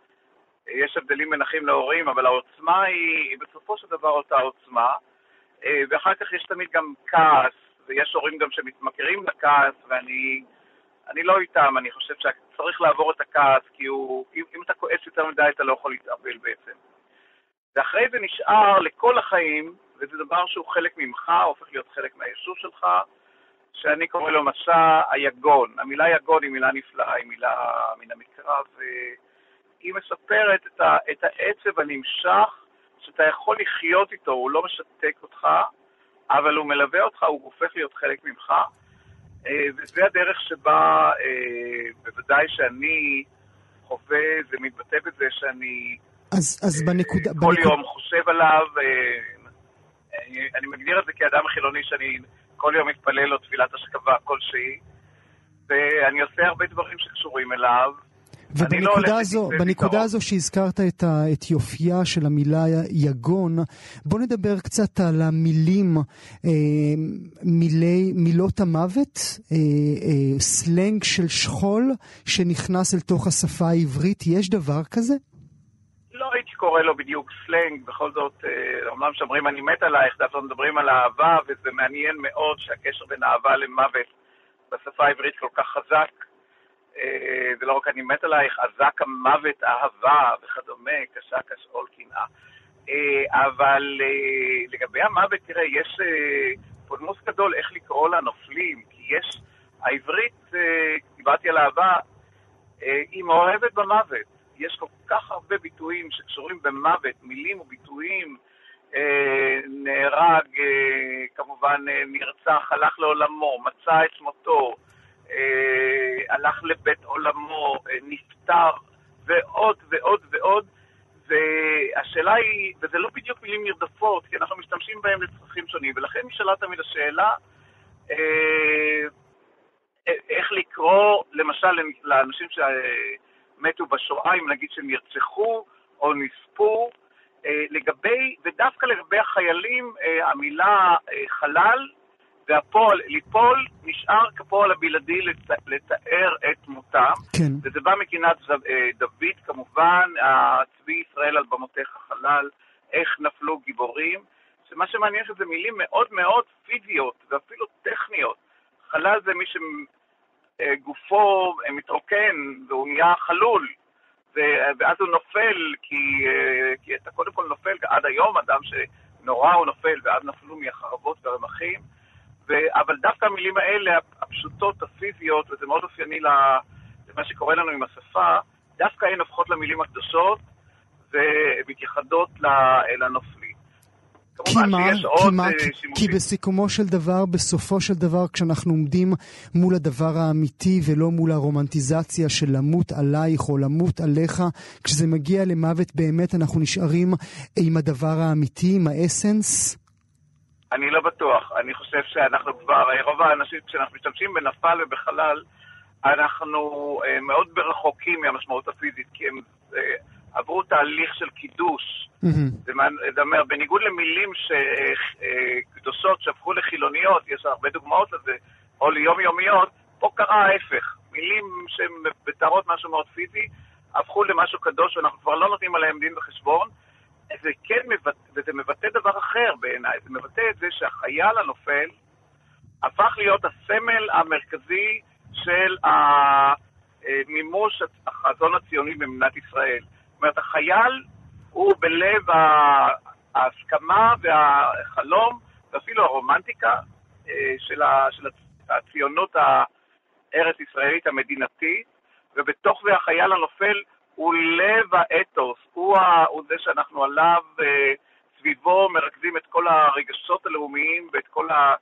יש הבדלים בין אחים להורים, אבל העוצמה היא, היא בסופו של דבר אותה עוצמה, uh, ואחר כך יש תמיד גם כעס, ויש הורים גם שמתמכרים לכעס, ואני אני לא איתם, אני חושב שצריך לעבור את הכעס, כי הוא, אם, אם אתה כועס יותר מדי אתה לא יכול להתאבל בעצם. ואחרי זה נשאר לכל החיים, וזה דבר שהוא חלק ממך, הופך להיות חלק מהיישוב שלך, שאני קורא לו מסע היגון. המילה יגון היא מילה נפלאה, היא מילה מן המקרא, והיא מספרת את, ה, את העצב הנמשך, שאתה יכול לחיות איתו, הוא לא משתק אותך, אבל הוא מלווה אותך, הוא הופך להיות חלק ממך, אה, וזה הדרך שבה אה, בוודאי שאני חווה, זה מתבטא בזה שאני אז, אז בנקודה... כל בנקוד... יום חושב עליו, אני, אני מגדיר את זה כאדם חילוני שאני כל יום מתפלל לו תפילת השכבה כלשהי, ואני עושה הרבה דברים שקשורים אליו, ובנקודה לא הזו, בנקודה הזו שהזכרת את, ה, את יופייה של המילה יגון, בוא נדבר קצת על המילים, אה, מילי, מילות המוות, אה, אה, סלנג של שכול שנכנס אל תוך השפה העברית, יש דבר כזה? לא הייתי קורא לו בדיוק סלנג, בכל זאת, אומנם אה, שאומרים אני מת עלייך, דווקא מדברים על אהבה, וזה מעניין מאוד שהקשר בין אהבה למוות בשפה העברית כל כך חזק. אה, ולא רק אני מת עלייך, אזק המוות, אהבה וכדומה, קשה כשאול קנאה. אה, אבל אה, לגבי המוות, תראה, יש פולמוס גדול איך לקרוא לנופלים, כי יש, העברית, דיברתי על אהבה, היא מאוהבת במוות. יש כל כך הרבה ביטויים שקשורים במוות, מילים וביטויים, נהרג, כמובן נרצח, הלך לעולמו, מצא את מותו, הלך לבית עולמו, אה, נפטר, ועוד ועוד ועוד. והשאלה היא, וזה לא בדיוק מילים נרדפות, כי אנחנו משתמשים בהם לצרכים שונים, ולכן נשאלה תמיד השאלה, אה, איך לקרוא, למשל, לאנשים שמתו בשואה, אם נגיד שהם נרצחו או נספו, לגבי, ודווקא לגבי החיילים, המילה חלל והפועל, ליפול, נשאר כפועל הבלעדי לת, לתאר את מותם. כן. וזה בא מקינת אה, דוד, כמובן, צבי ישראל על במותיך חלל, איך נפלו גיבורים. שמה שמעניין שזה מילים מאוד מאוד פיזיות ואפילו טכניות. חלל זה מי שגופו אה, מתרוקן והוא נהיה חלול, ואז הוא נופל, כי, אה, כי אתה קודם כל נופל, עד היום אדם שנורא הוא נופל, ואז נפלו מהחרבות והרמחים. אבל דווקא המילים האלה, הפשוטות, הפיזיות, וזה מאוד אופייני למה שקורה לנו עם השפה, דווקא הן הופכות למילים הקדושות ומתייחדות לנופלים. כי מה, כי, מה אה, כי בסיכומו של דבר, בסופו של דבר, כשאנחנו עומדים מול הדבר האמיתי ולא מול הרומנטיזציה של למות עלייך או למות עליך, כשזה מגיע למוות באמת אנחנו נשארים עם הדבר האמיתי, עם האסנס? אני לא בטוח. אני חושב שאנחנו כבר, רוב האנשים, כשאנחנו משתמשים בנפל ובחלל, אנחנו uh, מאוד רחוקים מהמשמעות הפיזית, כי הם uh, עברו תהליך של קידוש. Mm-hmm. זה אומר, בניגוד למילים שקדושות uh, שהפכו לחילוניות, יש הרבה דוגמאות לזה, או ליומיומיות, פה קרה ההפך. מילים שהן מתארות משהו מאוד פיזי, הפכו למשהו קדוש, ואנחנו כבר לא נותנים עליהם דין וחשבון. זה כן מבטא, וזה מבטא דבר אחר בעיניי, זה מבטא את זה שהחייל הנופל הפך להיות הסמל המרכזי של מימוש החזון הציוני במדינת ישראל. זאת אומרת, החייל הוא בלב ההסכמה והחלום, ואפילו הרומנטיקה אה, של הציונות הארץ-ישראלית המדינתית, ובתוך זה החייל הנופל הוא לב האתוס, הוא, ה, הוא זה שאנחנו עליו, אה, סביבו מרכזים את כל הרגשות הלאומיים ואת כל ה...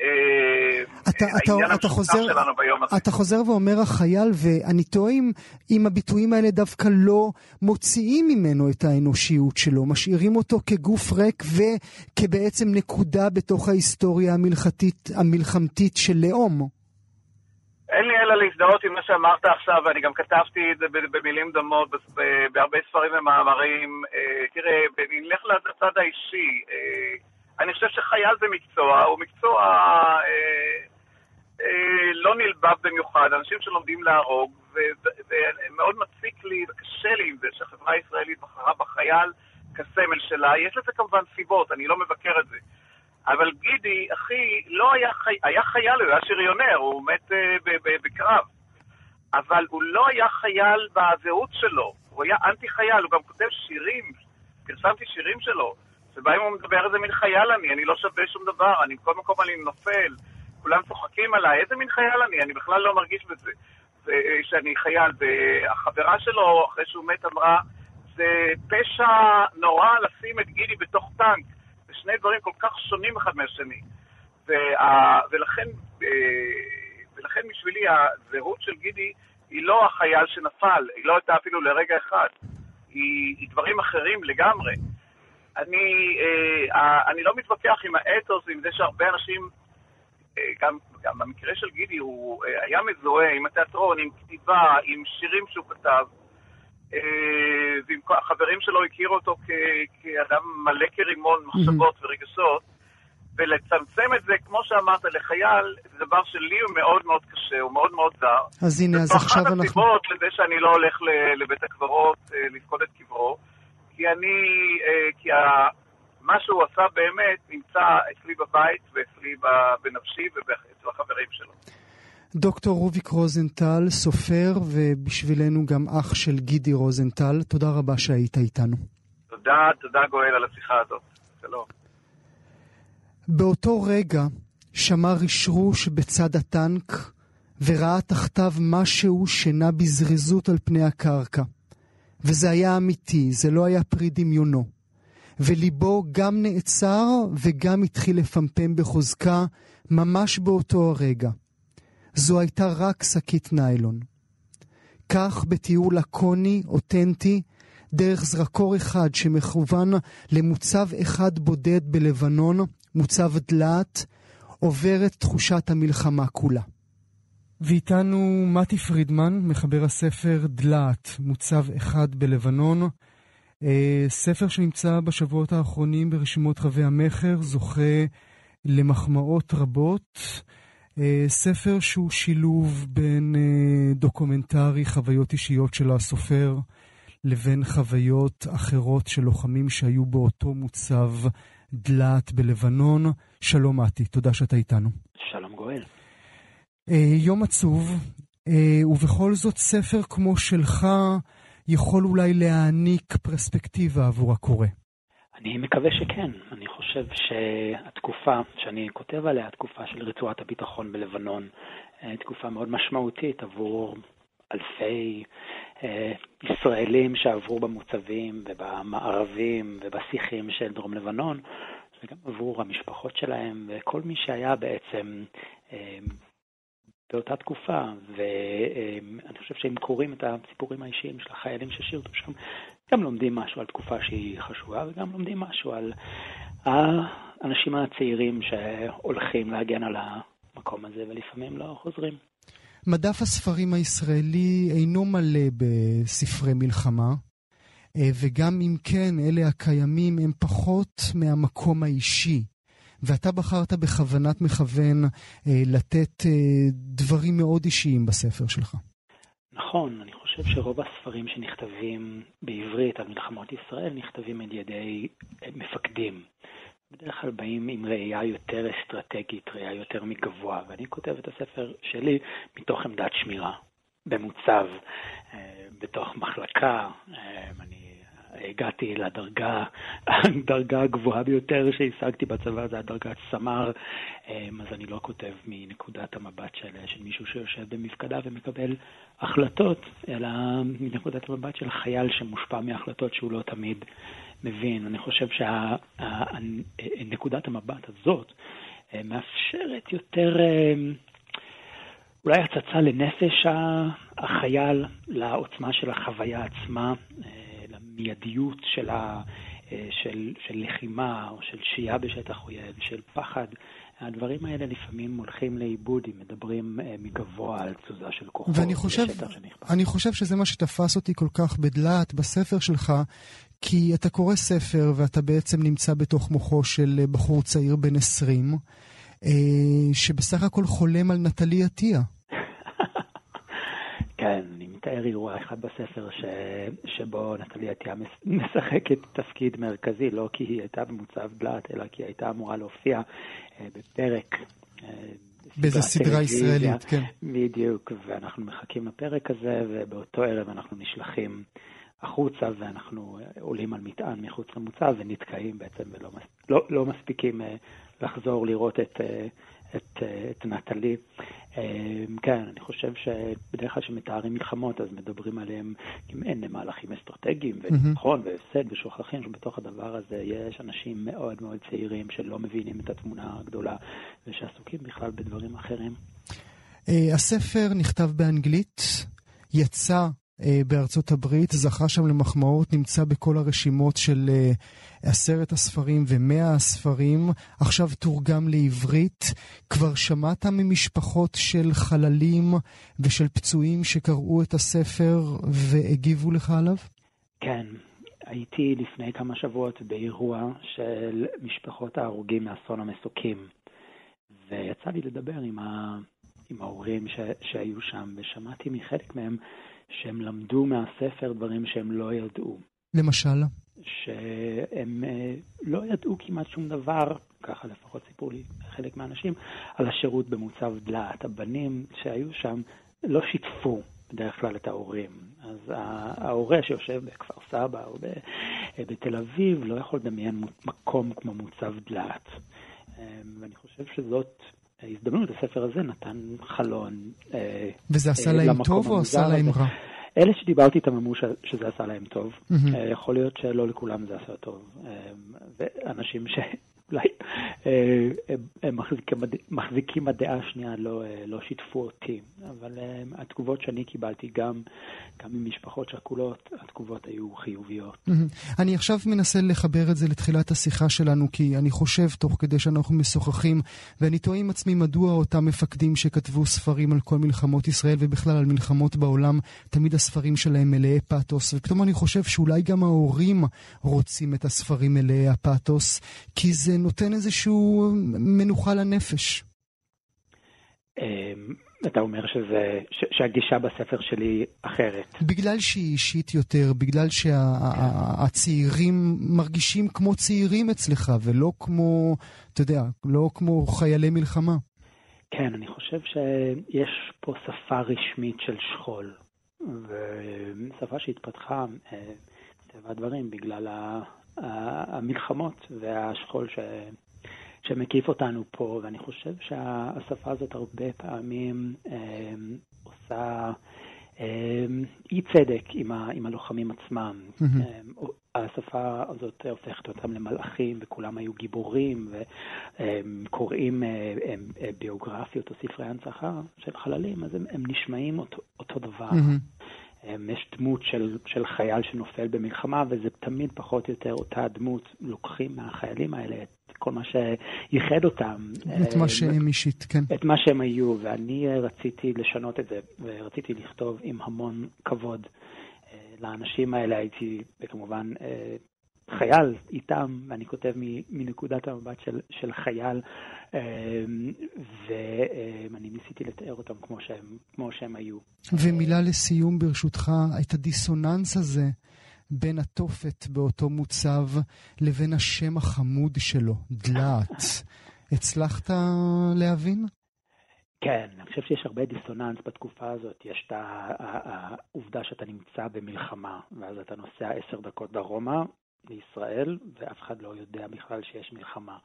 אה, אתה, אתה, אתה, חוזר. אתה חוזר ואומר החייל, ואני תוהה אם, אם הביטויים האלה דווקא לא מוציאים ממנו את האנושיות שלו, משאירים אותו כגוף ריק וכבעצם נקודה בתוך ההיסטוריה המלחתית, המלחמתית של לאום. אין לי אלא להזדהות עם מה שאמרת עכשיו, ואני גם כתבתי את זה במילים דומות בהרבה ספרים ומאמרים. אה, תראה, נלך לצד האישי. אה, אני חושב שחייל זה מקצוע, הוא מקצוע אה, לא נלבב במיוחד, אנשים שלומדים להרוג, ומאוד מציק לי וקשה לי עם זה שהחברה הישראלית בחרה בחייל כסמל שלה. יש לזה כמובן סיבות, אני לא מבקר את זה. אבל גידי, אחי, לא היה, חי... היה חייל, הוא היה שריונר, הוא מת uh, בקרב. אבל הוא לא היה חייל בזהות שלו, הוא היה אנטי חייל, הוא גם כותב שירים, פרסמתי שירים שלו, שבהם הוא מדבר איזה מין חייל אני, אני לא שווה שום דבר, אני בכל מקום אני נופל, כולם צוחקים עליי, איזה מין חייל אני, אני בכלל לא מרגיש בזה, אה, שאני חייל. והחברה שלו, אחרי שהוא מת, אמרה, זה פשע נורא לשים את גידי בתוך טנק. שני דברים כל כך שונים אחד מהשני. וה, ולכן, אה, ולכן בשבילי הזהות של גידי היא לא החייל שנפל, היא לא הייתה אפילו לרגע אחד, היא, היא דברים אחרים לגמרי. אני, אה, אני לא מתווכח עם האתוס ועם זה שהרבה אנשים, אה, גם, גם במקרה של גידי, הוא היה מזוהה עם התיאטרון, עם כתיבה, עם שירים שהוא כתב. אה, והחברים שלו הכירו אותו כאדם מלא כרימון מחשבות ורגשות, ולצמצם את זה, כמו שאמרת, לחייל, זה דבר שלי הוא מאוד מאוד קשה, הוא מאוד מאוד זר. אז הנה, אז עכשיו אנחנו... זו אחת הסיבות לזה שאני לא הולך לבית הקברות אה, לפקוד את קברו, כי אני, אה, כי מה שהוא עשה באמת נמצא אצלי בבית ואצלי בנפשי ואצל החברים שלו. דוקטור רוביק רוזנטל, סופר ובשבילנו גם אח של גידי רוזנטל, תודה רבה שהיית איתנו. תודה, תודה גואל על השיחה הזאת. שלום. באותו רגע שמע רשרוש בצד הטנק וראה תחתיו משהו שנע בזריזות על פני הקרקע. וזה היה אמיתי, זה לא היה פרי דמיונו. וליבו גם נעצר וגם התחיל לפמפם בחוזקה ממש באותו הרגע. זו הייתה רק שקית ניילון. כך בתיאור לקוני, אותנטי, דרך זרקור אחד שמכוון למוצב אחד בודד בלבנון, מוצב דלעת, עוברת תחושת המלחמה כולה. ואיתנו מתי פרידמן, מחבר הספר דלעת, מוצב אחד בלבנון. אה, ספר שנמצא בשבועות האחרונים ברשימות רבי המכר, זוכה למחמאות רבות. אה, ספר שהוא שילוב בין אה, דוקומנטרי, חוויות אישיות של הסופר, לבין חוויות אחרות של לוחמים שהיו באותו מוצב דלעת בלבנון. שלום מתי, תודה שאתה איתנו. שלום גואל. אה, יום עצוב, ובכל זאת ספר כמו שלך יכול אולי להעניק פרספקטיבה עבור הקורא. אני מקווה שכן. אני חושב שהתקופה שאני כותב עליה, התקופה של רצועת הביטחון בלבנון, אה, תקופה מאוד משמעותית עבור אלפי אה, ישראלים שעברו במוצבים ובמערבים ובשיחים של דרום לבנון, וגם עבור המשפחות שלהם וכל מי שהיה בעצם אה, באותה תקופה, ואני חושב שאם קוראים את הסיפורים האישיים של החיילים ששירתו שם, גם לומדים משהו על תקופה שהיא חשובה, וגם לומדים משהו על האנשים הצעירים שהולכים להגן על המקום הזה, ולפעמים לא חוזרים. מדף הספרים הישראלי אינו מלא בספרי מלחמה, אה, וגם אם כן, אלה הקיימים הם פחות מהמקום האישי. ואתה בחרת בכוונת מכוון אה, לתת אה, דברים מאוד אישיים בספר שלך. נכון, אני חושב שרוב הספרים שנכתבים בעברית על מלחמות ישראל נכתבים על ידי אה, מפקדים. בדרך כלל באים עם ראייה יותר אסטרטגית, ראייה יותר מגבוה, ואני כותב את הספר שלי מתוך עמדת שמירה, במוצב, אה, בתוך מחלקה. אה, אני הגעתי לדרגה, הדרגה הגבוהה ביותר שהשגתי בצבא זה הדרגת סמ"ר, אמ, אז אני לא כותב מנקודת המבט של, של מישהו שיושב במפקדה ומקבל החלטות, אלא מנקודת המבט של חייל שמושפע מהחלטות שהוא לא תמיד מבין. אני חושב שנקודת המבט הזאת אה, מאפשרת יותר... אמ, אולי הצצה לנפש החייל, לעוצמה של החוויה עצמה, למיידיות של, ה, של, של לחימה או של שהייה בשטח אויב, של פחד. הדברים האלה לפעמים הולכים לאיבוד אם מדברים מגבוה על תזוזה של כוחות. ואני חושב, אני חושב שזה מה שתפס אותי כל כך בדלת בספר שלך, כי אתה קורא ספר ואתה בעצם נמצא בתוך מוחו של בחור צעיר בן 20, שבסך הכל חולם על נטלי עטיה. כן, אני מתאר אירוע אחד בספר ש... שבו נטלי עטיה משחקת תפקיד מרכזי, לא כי היא הייתה במוצב דלת, אלא כי היא הייתה אמורה להופיע בפרק. באיזה סדרה ישראלית, כן. בדיוק, ואנחנו מחכים לפרק הזה, ובאותו ערב אנחנו נשלחים החוצה, ואנחנו עולים על מטען מחוץ למוצב ונתקעים בעצם, ולא לא, לא מספיקים לחזור לראות את, את, את נטלי. כן, אני חושב שבדרך כלל כשמתארים מלחמות, אז מדברים עליהם אם אין מהלכים אסטרטגיים, וניצחון והפסד ושוכחים שבתוך הדבר הזה יש אנשים מאוד מאוד צעירים שלא מבינים את התמונה הגדולה, ושעסוקים בכלל בדברים אחרים. הספר נכתב באנגלית, יצא בארצות הברית, זכה שם למחמאות, נמצא בכל הרשימות של עשרת הספרים ומאה הספרים, עכשיו תורגם לעברית. כבר שמעת ממשפחות של חללים ושל פצועים שקראו את הספר והגיבו לך עליו? כן. הייתי לפני כמה שבועות באירוע של משפחות ההרוגים מאסון המסוקים, ויצא לי לדבר עם, ה... עם ההורים ש... שהיו שם, ושמעתי מחלק מהם שהם למדו מהספר דברים שהם לא ידעו. למשל? שהם לא ידעו כמעט שום דבר, ככה לפחות סיפרו לי חלק מהאנשים, על השירות במוצב דלעת. הבנים שהיו שם לא שיתפו בדרך כלל את ההורים. אז ההורה שיושב בכפר סבא או בתל אביב לא יכול לדמיין מקום כמו מוצב דלעת. ואני חושב שזאת ההזדמנות, הספר הזה נתן חלון. וזה עשה להם טוב או עשה להם רע? אלה שדיברתי איתם אמרו שזה עשה להם טוב. Mm-hmm. יכול להיות שלא לכולם זה עשה טוב. ואנשים שאולי הם מחזיקים, מחזיקים הדעה השנייה לא, לא שיתפו אותי. אבל התגובות שאני קיבלתי גם, גם ממשפחות שכולות, התגובות היו חיוביות. אני עכשיו מנסה לחבר את זה לתחילת השיחה שלנו, כי אני חושב תוך כדי שאנחנו משוחחים, ואני תוהה עם עצמי מדוע אותם מפקדים שכתבו ספרים על כל מלחמות ישראל ובכלל על מלחמות בעולם, תמיד הספרים שלהם מלאי פאתוס, ופתאום אני חושב שאולי גם ההורים רוצים את הספרים מלאי הפאתוס, כי זה נותן איזשהו מנוחה לנפש. אתה אומר שזה, ש, שהגישה בספר שלי אחרת. בגלל שהיא אישית יותר, בגלל שהצעירים שה, מרגישים כמו צעירים אצלך, ולא כמו, אתה יודע, לא כמו חיילי מלחמה. כן, אני חושב שיש פה שפה רשמית של שכול, ושפה שהתפתחה, מטבע הדברים, בגלל המלחמות והשכול ש... שמקיף אותנו פה, ואני חושב שהשפה הזאת הרבה פעמים אה, עושה אה, אי צדק עם, ה, עם הלוחמים עצמם. Mm-hmm. אה, השפה הזאת הופכת אותם למלאכים, וכולם היו גיבורים, וקוראים אה, אה, אה, ביוגרפיות או ספרי הנצחה של חללים, אז הם, הם נשמעים אותו, אותו דבר. Mm-hmm. יש דמות של, של חייל שנופל במלחמה, וזה תמיד פחות או יותר אותה דמות. לוקחים מהחיילים האלה את כל מה שייחד אותם. את מה שהם אישית, כן. את מה שהם היו, ואני רציתי לשנות את זה, ורציתי לכתוב עם המון כבוד לאנשים האלה. הייתי כמובן חייל איתם, ואני כותב מנקודת המבט של, של חייל, ואני ניסיתי לתאר אותם כמו שהם, כמו שהם היו. ומילה לסיום ברשותך, את הדיסוננס הזה בין התופת באותו מוצב לבין השם החמוד שלו, דלעת. הצלחת להבין? כן, אני חושב שיש הרבה דיסוננס בתקופה הזאת. יש את העובדה שאתה נמצא במלחמה, ואז אתה נוסע עשר דקות דרומה לישראל, ואף אחד לא יודע בכלל שיש מלחמה.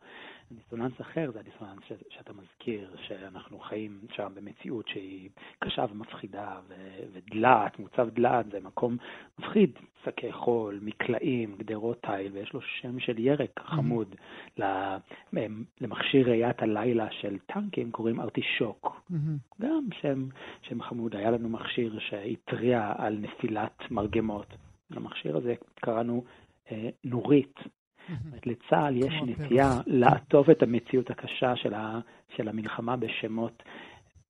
דיסוננס אחר זה הדיסוננס ש, שאתה מזכיר, שאנחנו חיים שם במציאות שהיא קשה ומפחידה, ו, ודלעת, מוצב דלעת זה מקום מפחיד, שקי חול, מקלעים, גדרות תיל, ויש לו שם של ירק חמוד. Mm-hmm. למכשיר ראיית הלילה של טנקים קוראים ארטישוק. Mm-hmm. גם שם, שם חמוד. היה לנו מכשיר שהתריע על נפילת מרגמות. למכשיר הזה קראנו נורית. זאת לצה"ל יש נטייה לעטוף את המציאות הקשה של, ה, של המלחמה בשמות,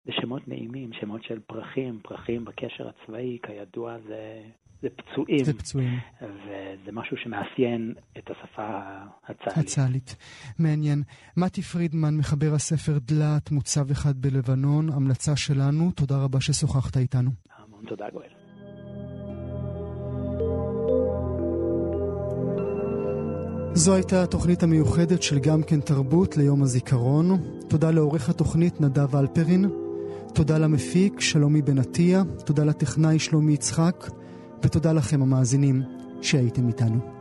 בשמות נעימים, שמות של פרחים, פרחים בקשר הצבאי, כידוע זה, זה פצועים. זה פצועים. וזה משהו שמאפיין את השפה הצה"לית. הצה"לית. מעניין. מתי פרידמן, מחבר הספר דלת, מוצב אחד בלבנון, המלצה שלנו, תודה רבה ששוחחת איתנו. המון תודה, גואל. זו הייתה התוכנית המיוחדת של גם כן תרבות ליום הזיכרון. תודה לעורך התוכנית נדב אלפרין. תודה למפיק שלומי בן עטיה. תודה לטכנאי שלומי יצחק. ותודה לכם המאזינים שהייתם איתנו.